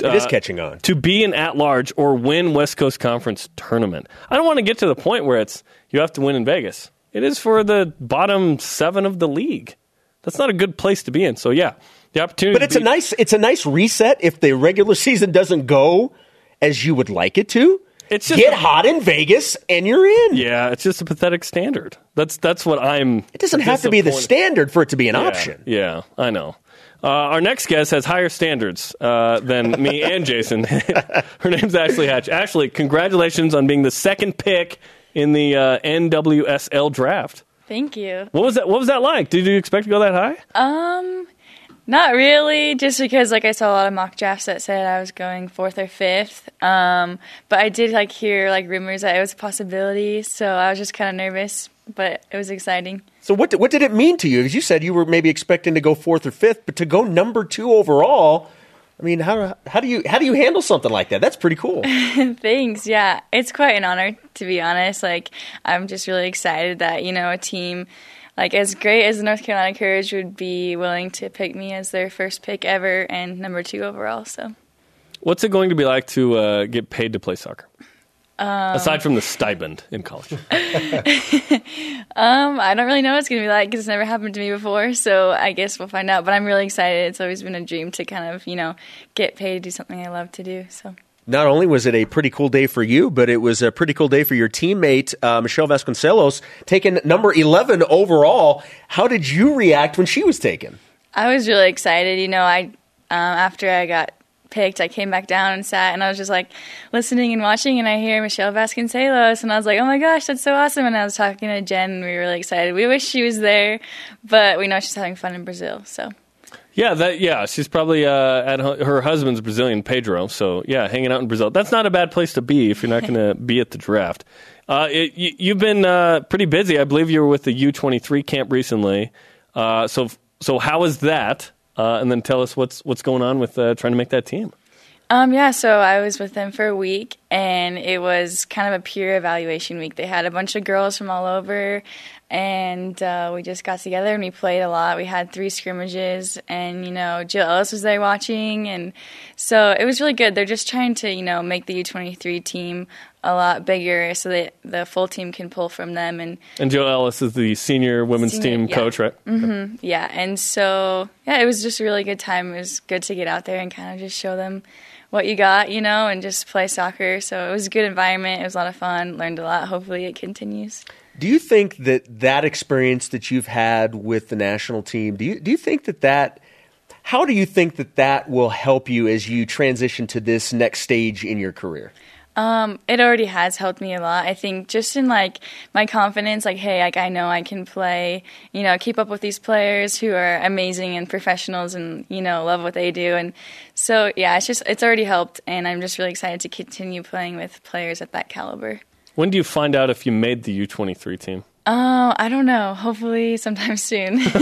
It is uh, catching on. To be an at large or win West Coast Conference tournament. I don't want to get to the point where it's you have to win in Vegas. It is for the bottom seven of the league. That's not a good place to be in. So yeah, the opportunity. But it's to a nice it's a nice reset if the regular season doesn't go as you would like it to. It's just Get a- hot in Vegas and you're in. Yeah, it's just a pathetic standard. That's that's what I'm. It doesn't have to be the standard for it to be an Yeah, option. Yeah, I know. Uh, our next guest has higher standards uh, than me and Jason. Her name's Ashley Hatch. Ashley, congratulations on being the second pick in the uh, NWSL draft. Thank you. What was that? What was that like? Did you expect to go that high? Um, not really, just because like I saw a lot of mock drafts that said I was going fourth or fifth. Um, but I did like hear like rumors that it was a possibility, so I was just kind of nervous, but it was exciting. So what did, what did it mean to you? Because you said you were maybe expecting to go fourth or fifth, but to go number two overall. I mean, how how do you how do you handle something like that? That's pretty cool. Thanks. Yeah, it's quite an honor to be honest. Like I'm just really excited that you know a team like as great as the North Carolina Courage would be willing to pick me as their first pick ever and number two overall. So. What's it going to be like to uh, get paid to play soccer? Aside from the stipend in college. Um, I don't really know what it's gonna be like because it's never happened to me before. So I guess we'll find out. But I'm really excited. It's always been a dream to kind of you know get paid to do something I love to do. So Not only was it a pretty cool day for you, but it was a pretty cool day for your teammate uh, Michelle Vasconcelos, taken number eleven overall. How did you react when she was taken? I was really excited. You know, I um, after I got picked, I came back down and sat, and I was just like listening and watching, and I hear Michelle Vasconcelos, and I was like, oh my gosh, that's so awesome. And I was talking to Jen, and we were really excited. We wish she was there, but we know she's having fun in Brazil. So Yeah, that yeah, she's probably uh, at her, husband's Brazilian, Pedro. So yeah, hanging out in Brazil. That's not a bad place to be if you're not going to be at the draft. Uh, it, you, you've been uh, pretty busy. I believe you were with the U23 camp recently. Uh, so so how was that? Uh, and then tell us what's what's going on with uh, trying to make that team. Um, yeah, so I was with them for a week, and it was kind of a peer evaluation week. They had a bunch of girls from all over, and uh, we just got together and we played a lot. We had three scrimmages, and you know, Jill Ellis was there watching, and so it was really good. They're just trying to you know make the U23 team a lot bigger, so that the full team can pull from them and And Jill Ellis is the senior women's Senior, team yeah. coach, right? Mm-hmm. yeah, and so yeah, it was just a really good time. It was good to get out there and kind of just show them what you got, you know, and just play soccer. So it was a good environment. It was a lot of fun. Learned a lot. Hopefully, it continues. Do you think that that experience that you've had with the national team, do you do you think that that how do you think that that will help you as you transition to this next stage in your career? Um, it already has helped me a lot. I think just in like my confidence, like, hey, like I know I can play, you know, keep up with these players who are amazing and professionals and, you know, love what they do. And so, yeah, it's just, it's already helped. And I'm just really excited to continue playing with players at that caliber. When do you find out if you made the U23 team? Oh, I don't know. Hopefully sometime soon.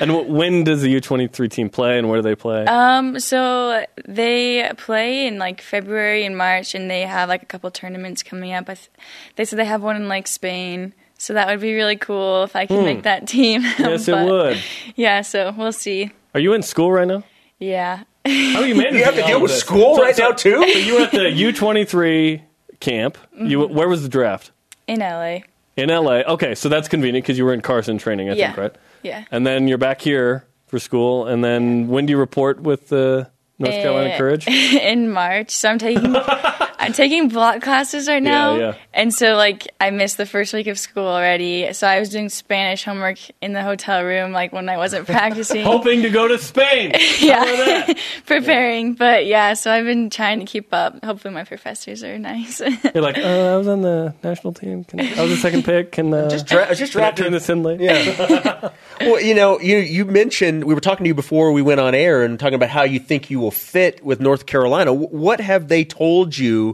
And w- when does the U23 team play and where do they play? um, so they play in like February and March, and they have like a couple tournaments coming up. I th- they said they have one in like Spain, so that would be really cool if I can make that team. Hmm. yes, it But, would. Yeah, so we'll see. Are you in school right now? Yeah. How are you managing? You have to deal with this? school So- right so- now too. So you were at the U23 camp. You Mm-hmm. where was the draft? In LA. In LA. Okay, so that's convenient because you were in Carson training, I Yeah. think, right? Yeah. And then you're back here for school. And then when do you report with the North Carolina Eh, Courage? in March. So I'm taking I'm taking block classes right now, yeah. and so like I missed the first week of school already. So I was doing Spanish homework in the hotel room, like when I wasn't practicing. Hoping to go to Spain. yeah, preparing. But yeah, so I've been trying to keep up. Hopefully, my professors are nice. You're like, uh, I was on the national team. Can, I was the second pick. Can uh, Just dra- just can I draft turn her- this in late? Yeah. well, you know, you you mentioned we were talking to you before we went on air and talking about how you think you will fit with North Carolina. What have they told you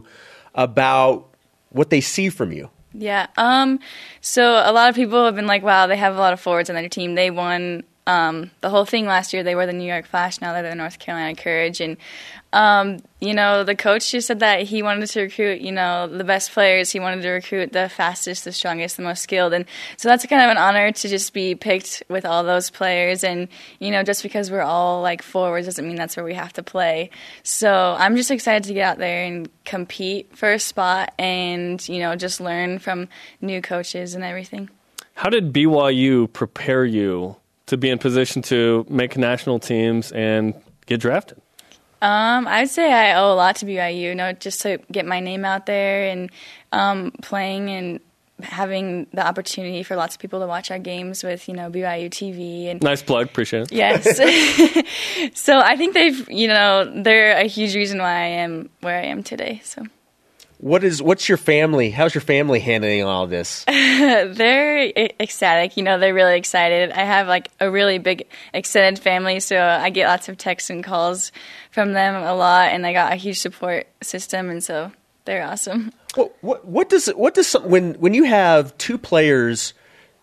about what they see from you? Yeah. Um. So a lot of people have been like, "Wow, they have a lot of forwards on their team. They won um, the whole thing last year. They were the New York Flash. Now they're the North Carolina Courage." And um, you know, the coach just said that he wanted to recruit, you know, the best players. He wanted to recruit the fastest, the strongest, the most skilled. And so that's kind of an honor to just be picked with all those players. And you know, just because we're all like forwards doesn't mean that's where we have to play. So I'm just excited to get out there and compete for a spot, and you know, just learn from new coaches and everything. How did BYU prepare you to be in position to make national teams and get drafted? Um, I'd say I owe a lot to BYU, you know, just to get my name out there and um, playing and having the opportunity for lots of people to watch our games with, you know, BYU TV and Nice plug. Appreciate it. yes. so I think they've, you know, they're a huge reason why I am where I am today. So What is what's your family? How's your family handling all this? they're ecstatic. You know, they're really excited. I have like a really big extended family, so I get lots of texts and calls from them a lot, and I got a huge support system, and so they're awesome. What, what, what does what does some, when when you have two players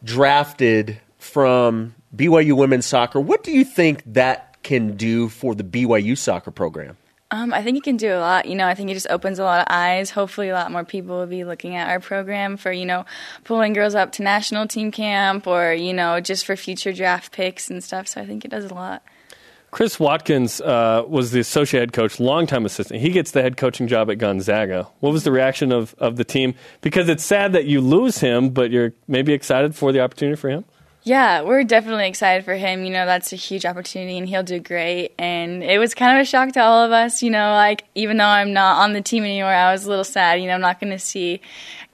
drafted from BYU women's soccer? What do you think that can do for the BYU soccer program? Um, I think it can do a lot. You know, I think it just opens a lot of eyes. Hopefully, a lot more people will be looking at our program for, you know, pulling girls up to national team camp or, you know, just for future draft picks and stuff. So I think it does a lot. Chris Watkins uh, was the associate head coach, longtime assistant. He gets the head coaching job at Gonzaga. What was the reaction of, of the team? Because it's sad that you lose him, but you're maybe excited for the opportunity for him. Yeah, we're definitely excited for him. You know, that's a huge opportunity and he'll do great. And it was kind of a shock to all of us, you know, like even though I'm not on the team anymore, I was a little sad. You know, I'm not going to see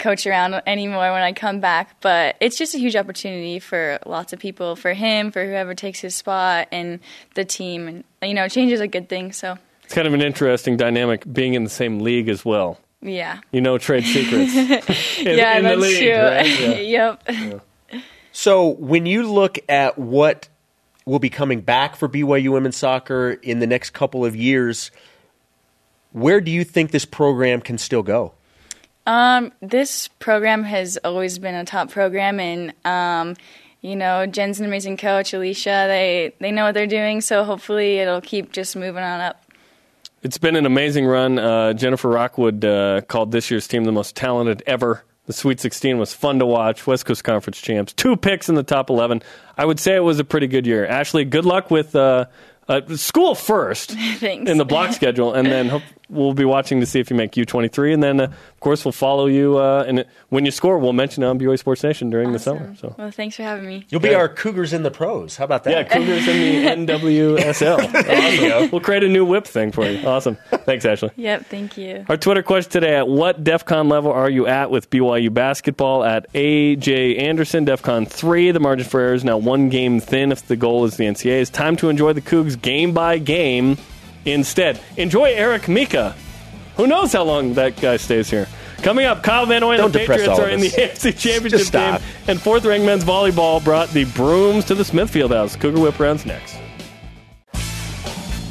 coach around anymore when I come back. But it's just a huge opportunity for lots of people, for him, for whoever takes his spot and the team. And, you know, change is a good thing. So, It's kind of an interesting dynamic being in the same league as well. yeah. You know trade secrets. in, yeah, in that's league, true. right? Yeah. yep. So when you look at what will be coming back for BYU women's soccer in the next couple of years, where do you think this program can still go? Um, this program has always been a top program, and um, you know, Jen's an amazing coach. Alicia, they they know what they're doing, so hopefully it'll keep just moving on up. It's been an amazing run. Uh, Jennifer Rockwood uh, called this year's team the most talented ever. The Sweet 16 was fun to watch. West Coast Conference champs. Two picks in the top 11. I would say it was a pretty good year. Ashley, good luck with uh, uh, school first in the block schedule, and then hope, we'll be watching to see if you make U23. And then, uh, of course, we'll follow you. Uh, and when you score, we'll mention it on BYU Sports Nation during the summer. So. Well, thanks for having me. You'll be our Cougars in the pros. How about that? Yeah, Cougars in the NWSL. there you go. We'll create a new whip thing for you. Awesome. Thanks, Ashley. Yep, thank you. Our Twitter question today at what DefCon level are you at with BYU basketball? At AJ Anderson, DefCon 3. The margin for error is now one game thin if the goal is the NCAA. It's time to enjoy the Cougs game by game instead. Enjoy Eric Mika. Who knows how long that guy stays here? Coming up, Kyle Van Noy and the Patriots are in the us. AFC Championship game. And fourth ranked men's volleyball brought the brooms to the Smithfield House. Cougar Whip rounds next.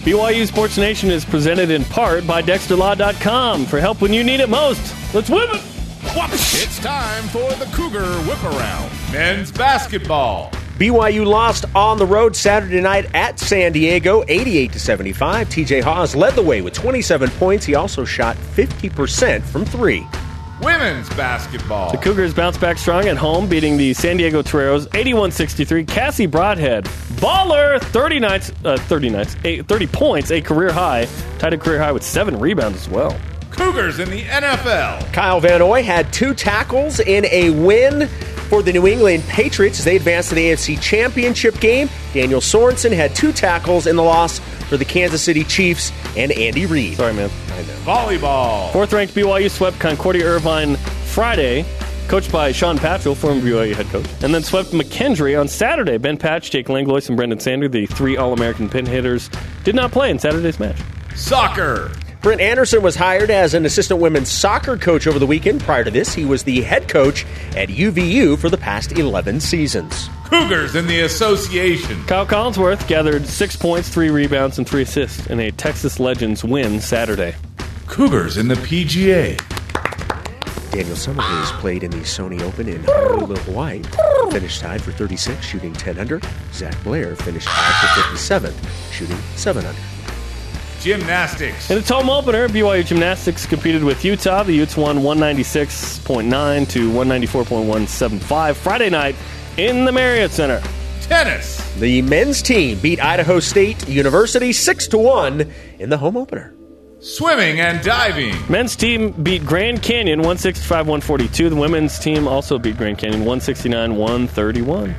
BYU Sports Nation is presented in part by DexterLaw.com for help when you need it most. Let's whip it! It's time for the Cougar Whip Around. Men's basketball. BYU lost on the road Saturday night at San Diego, 88 to 75. TJ Haws led the way with 27 points. He also shot 50% from three. Women's basketball. The Cougars bounce back strong at home, beating the San Diego Toreros 81-63. Cassie Broadhead, baller, 30 nights, uh, 30 nights, eight, 30 points, a career high, tied a career high with seven rebounds as well. Cougars in the NFL. Kyle Van Noy had two tackles in a win For the New England Patriots, as they advanced to the AFC Championship game, Daniel Sorensen had two tackles in the loss for the Kansas City Chiefs and Andy Reid. Sorry, man. Volleyball. Fourth ranked BYU swept Concordia Irvine Friday, coached by Sean Patchell, former BYU head coach, and then swept McKendree on Saturday. Ben Patch, Jake Langlois, and Brenden Sander, the three All American pin hitters, did not play in Saturday's match. Soccer. Brent Anderson was hired as an assistant women's soccer coach over the weekend. Prior to this, he was the head coach at UVU for the past 11 seasons. Cougars in the association. Kyle Collinsworth gathered six points, three rebounds, and three assists in a Texas Legends win Saturday. Cougars in the PGA. Daniel Summerhays played in the Sony Open in Honolulu, Hawaii. Finished tied for 36, shooting 10 under. Zach Blair finished tied for 57, shooting 7 under. Gymnastics. In its home opener, BYU Gymnastics competed with Utah. The Utes won 196.9 to 194.175 Friday night in the Marriott Center. Tennis. The men's team beat Idaho State University 6 to 1 in the home opener. Swimming and diving. Men's team beat Grand Canyon 165 142. The women's team also beat Grand Canyon 169 131.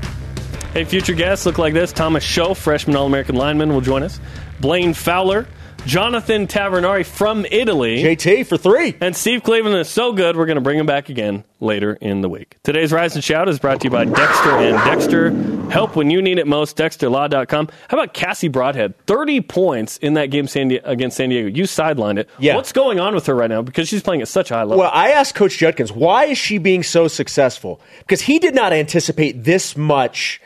Hey, future guests look like this. Thomas Show, freshman All American lineman, will join us. Blaine Fowler, Jonathan Tavernari from Italy. JT for three. And Steve Cleveland is so good, we're going to bring him back again later in the week. Today's Rise and Shout is brought to you by Dexter and Dexter. Help when you need it most, dexterlaw.com. How about Cassie Broadhead? 30 points in that game San Di- against San Diego. You sidelined it. Yeah. What's going on with her right now? Because she's playing at such a high level. Well, I asked Coach Judkins, why is she being so successful? Because he did not anticipate this much,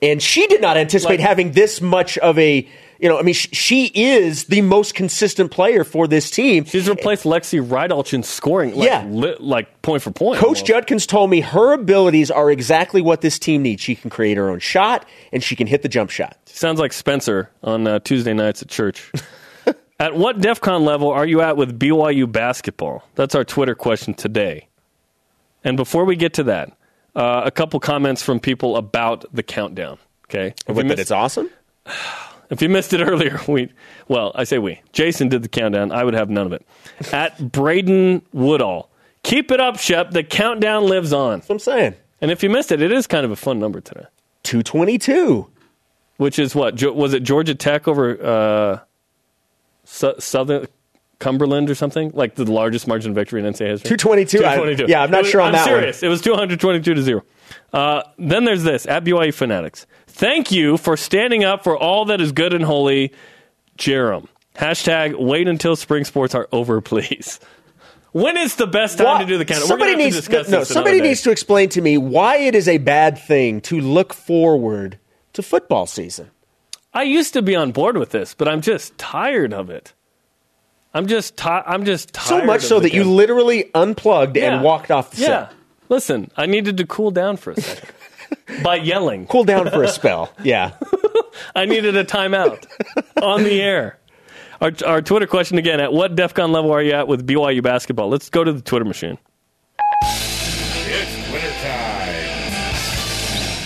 and she did not anticipate Like- having this much of a, you know, I mean, sh- she is the most consistent player for this team. she's replaced Lexi Rydalch in scoring, like, Yeah. li- like point for point. Coach almost. Judkins told me her abilities are exactly what this team needs. She can create her own shot, and she can hit the jump shot. Sounds like Spencer on uh, Tuesday nights at church. at what DEFCON level are you at with BYU basketball? That's our Twitter question today. And before we get to that, uh, a couple comments from people about the countdown. Okay, that missed, it's awesome? if you missed it earlier, we well, I say we. Jason did the countdown. I would have none of it. At Braden Woodall, keep it up, Shep. The countdown lives on. That's what I'm saying. And if you missed it, it is kind of a fun number today. 222. which is what Jo- was it Georgia Tech over uh, Su- Southern Cumberland or something like the largest margin of victory in NCAA history. 222? I- 222. yeah, I'm not was- sure on I'm that one. serious. It was 222 to zero. Uh, then there's this at BYU Fanatics. Thank you for standing up for all that is good and holy, Jarom. Hashtag wait until spring sports are over, please. When is the best time Why- to do the countdown? Somebody We're gonna have needs to no. Somebody needs to explain to me why it is a bad thing to look forward to football season. I used to be on board with this, but I'm just tired of it. I'm just ti- I'm just tired. So much so that you literally unplugged Yeah. and walked off the Yeah. set. Listen, I needed to cool down for a second by yelling. Cool down for a spell. Yeah. I needed a timeout on the air. Our, our Twitter question again: At what DefCon level are you at with BYU basketball? Let's go to the Twitter machine. It's wintertime.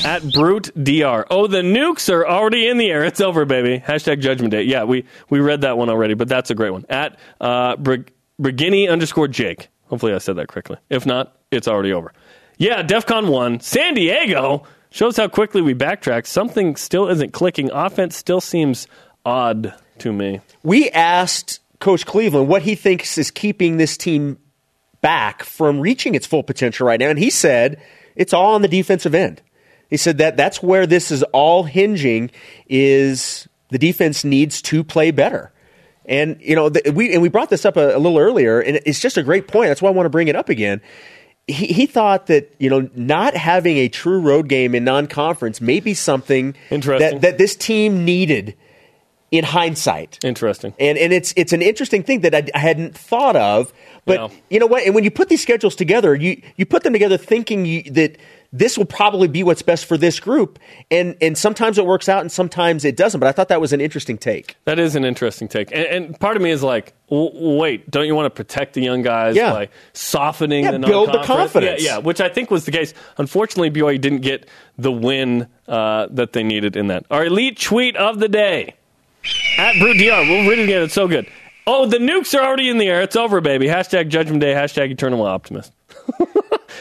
At Brute Dr. Oh, the nukes are already in the air. It's over, baby. Hashtag Judgment Day. Yeah, we we read that one already, but that's a great one. At uh, Brig- Brigini underscore Jake. Hopefully, I said that correctly. If not, it's already over. Yeah, DefCon one. San Diego shows how quickly we backtrack. Something still isn't clicking. Offense still seems odd to me. We asked Coach Cleveland what he thinks is keeping this team back from reaching its full potential right now, and he said it's all on the defensive end. He said that that's where this is all hinging is the defense needs to play better. And you know, the, we and we brought this up a, a little earlier, and it's just a great point. That's why I want to bring it up again. He, he thought that you know not having a true road game in non-conference may be something that that this team needed in hindsight. Interesting. And and it's it's an interesting thing that I, I hadn't thought of. But Yeah. you know what? And when you put these schedules together, you you put them together thinking you, that this will probably be what's best for this group. And and sometimes it works out, and sometimes it doesn't. But I thought that was an interesting take. That is an interesting take, and, and part of me is like, wait, don't you want to protect the young guys Yeah. by softening Yeah, the build the confidence. Yeah, yeah, which I think was the case. Unfortunately, BYU didn't get the win uh, that they needed in that. Our elite tweet of the day at BrewDR. We'll read it again. It's so good. Oh, the nukes are already in the air. It's over, baby. Hashtag Judgment Day. Hashtag Eternal Optimist.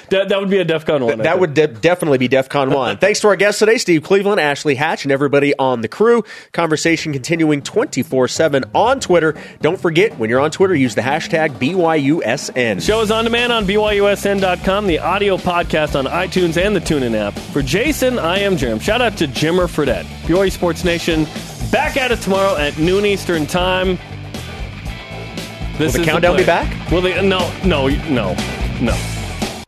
That, that would be a DEFCON 1. I That would de- definitely be DEF CON 1. Thanks to our guests today, Steve Cleveland, Ashley Hatch, and everybody on the crew. Conversation continuing 24 7 on Twitter. Don't forget, when you're on Twitter, use the hashtag BYUSN. Show is on demand on BYUSN.com, the audio podcast on iTunes and the TuneIn app. For Jason, I am Jim. Shout out to Jimmer Fredette. BYU Sports Nation, back at it tomorrow at noon Eastern Time. This Will the is countdown be plan. back? Will the, no, no, no, no.